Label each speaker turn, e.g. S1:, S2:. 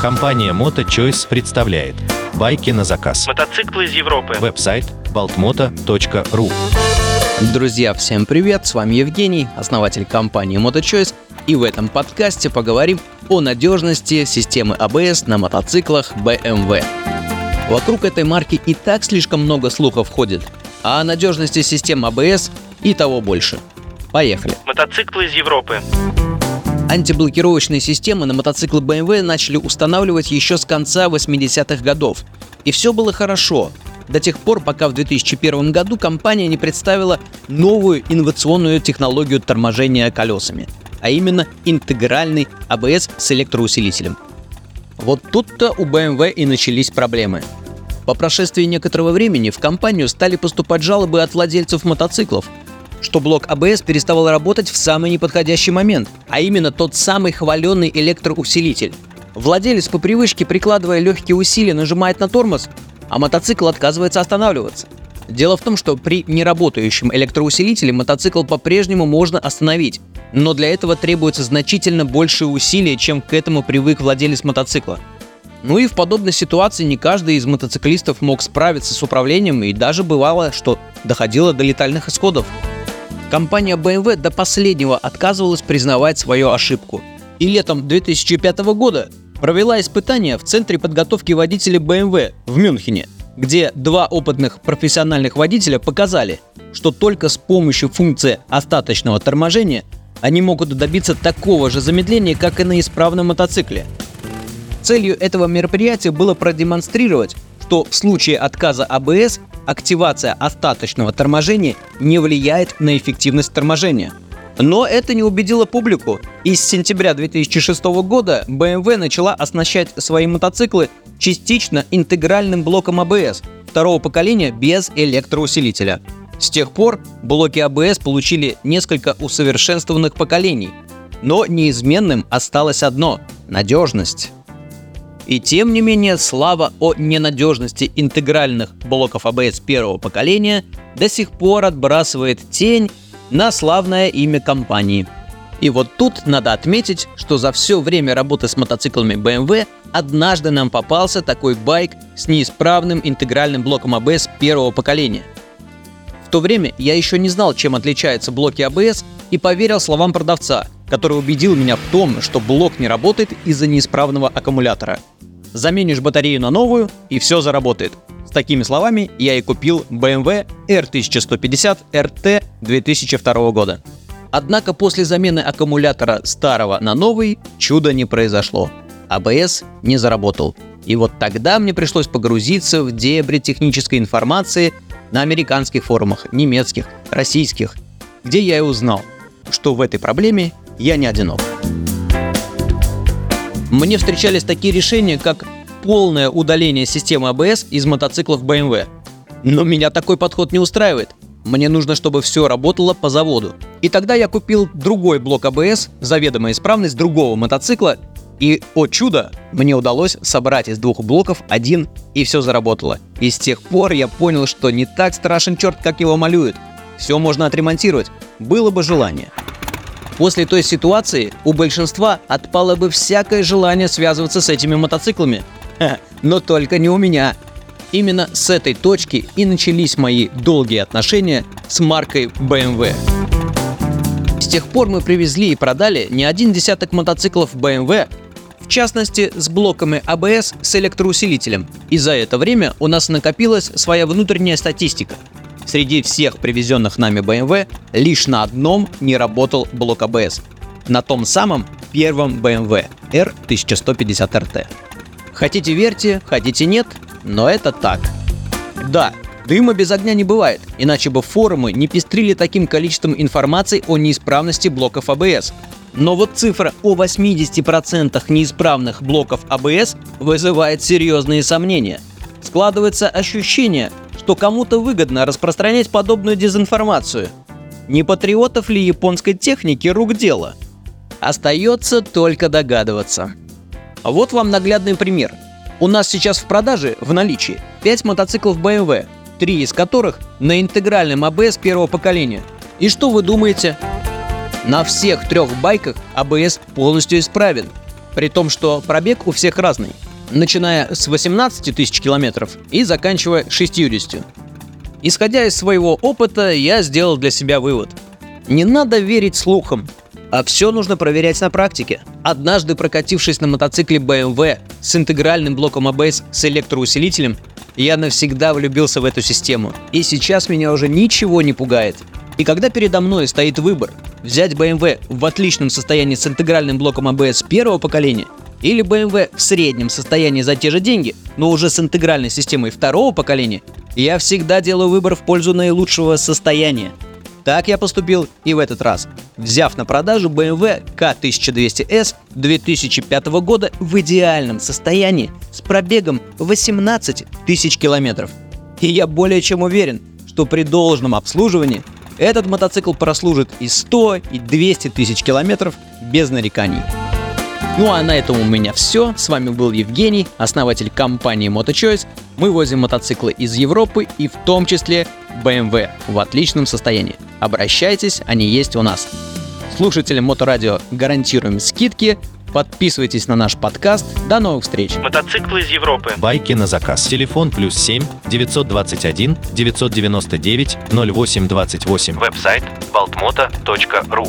S1: Компания MotoChoice представляет байки на заказ.
S2: Мотоциклы из Европы.
S1: Веб-сайт baltmoto.ru
S3: Друзья, всем привет! С вами Евгений, основатель компании MotoChoice, и в этом подкасте поговорим о надежности системы ABS на мотоциклах BMW. Вокруг этой марки и так слишком много слухов ходит, а о надежности систем ABS и того больше. Поехали!
S2: Мотоциклы из Европы.
S3: Антиблокировочные системы на мотоциклы BMW начали устанавливать еще с конца 80-х годов. И все было хорошо, до тех пор, пока в 2001 году компания не представила новую инновационную технологию торможения колесами, а именно интегральный ABS с электроусилителем. Вот тут-то у BMW и начались проблемы. По прошествии некоторого времени в компанию стали поступать жалобы от владельцев мотоциклов, что блок ABS переставал работать в самый неподходящий момент, а именно тот самый хваленный электроусилитель. Владелец по привычке, прикладывая легкие усилия, нажимает на тормоз, а мотоцикл отказывается останавливаться. Дело в том, что при неработающем электроусилителе мотоцикл по-прежнему можно остановить, но для этого требуется значительно большие усилия, чем к этому привык владелец мотоцикла. Ну и в подобной ситуации не каждый из мотоциклистов мог справиться с управлением, и даже бывало, что доходило до летальных исходов. Компания BMW до последнего отказывалась признавать свою ошибку. И летом 2005 года провела испытания в Центре подготовки водителей BMW в Мюнхене, где два опытных профессиональных водителя показали, что только с помощью функции остаточного торможения они могут добиться такого же замедления, как и на исправном мотоцикле. Целью этого мероприятия было продемонстрировать, что в случае отказа АБС активация остаточного торможения не влияет на эффективность торможения – но это не убедило публику, и с сентября 2006 года BMW начала оснащать свои мотоциклы частично интегральным блоком ABS второго поколения без электроусилителя. С тех пор блоки ABS получили несколько усовершенствованных поколений, но неизменным осталось одно – надежность. И тем не менее, слава о ненадежности интегральных блоков ABS первого поколения до сих пор отбрасывает тень на славное имя компании. И вот тут надо отметить, что за все время работы с мотоциклами BMW однажды нам попался такой байк с неисправным интегральным блоком ABS первого поколения. В то время я еще не знал, чем отличаются блоки ABS и поверил словам продавца, который убедил меня в том, что блок не работает из-за неисправного аккумулятора. Заменишь батарею на новую, и все заработает такими словами я и купил BMW R1150 RT 2002 года. Однако после замены аккумулятора старого на новый чудо не произошло. ABS а не заработал. И вот тогда мне пришлось погрузиться в дебри технической информации на американских форумах, немецких, российских, где я и узнал, что в этой проблеме я не одинок. Мне встречались такие решения, как полное удаление системы ABS из мотоциклов BMW. Но меня такой подход не устраивает. Мне нужно, чтобы все работало по заводу. И тогда я купил другой блок ABS, заведомая исправность другого мотоцикла, и, о чудо, мне удалось собрать из двух блоков один, и все заработало. И с тех пор я понял, что не так страшен черт, как его малюют. Все можно отремонтировать, было бы желание. После той ситуации у большинства отпало бы всякое желание связываться с этими мотоциклами. Но только не у меня. Именно с этой точки и начались мои долгие отношения с маркой BMW. С тех пор мы привезли и продали не один десяток мотоциклов BMW, в частности с блоками ABS с электроусилителем. И за это время у нас накопилась своя внутренняя статистика. Среди всех привезенных нами BMW лишь на одном не работал блок ABS. На том самом первом BMW R1150RT. Хотите верьте, хотите нет, но это так. Да, дыма без огня не бывает, иначе бы форумы не пестрили таким количеством информации о неисправности блоков ABS. Но вот цифра о 80% неисправных блоков ABS вызывает серьезные сомнения. Складывается ощущение, что кому-то выгодно распространять подобную дезинформацию. Не патриотов ли японской техники рук дело? Остается только догадываться. А вот вам наглядный пример. У нас сейчас в продаже, в наличии, 5 мотоциклов BMW, три из которых на интегральном ABS первого поколения. И что вы думаете? На всех трех байках ABS полностью исправен. При том, что пробег у всех разный, начиная с 18 тысяч километров и заканчивая 60. Исходя из своего опыта, я сделал для себя вывод. Не надо верить слухам, а все нужно проверять на практике. Однажды прокатившись на мотоцикле BMW с интегральным блоком ABS с электроусилителем, я навсегда влюбился в эту систему. И сейчас меня уже ничего не пугает. И когда передо мной стоит выбор взять BMW в отличном состоянии с интегральным блоком ABS первого поколения или BMW в среднем состоянии за те же деньги, но уже с интегральной системой второго поколения, я всегда делаю выбор в пользу наилучшего состояния. Так я поступил и в этот раз, взяв на продажу BMW K1200S 2005 года в идеальном состоянии с пробегом 18 тысяч километров. И я более чем уверен, что при должном обслуживании этот мотоцикл прослужит и 100, и 200 тысяч километров без нареканий. Ну а на этом у меня все. С вами был Евгений, основатель компании MotoChoice. Мы возим мотоциклы из Европы и в том числе BMW в отличном состоянии. Обращайтесь, они есть у нас. Слушателям Моторадио гарантируем скидки. Подписывайтесь на наш подкаст. До новых встреч!
S2: Мотоциклы из Европы.
S1: Байки на заказ. Телефон плюс 7 921 999 0828.
S2: Веб-сайт baltmoto.ru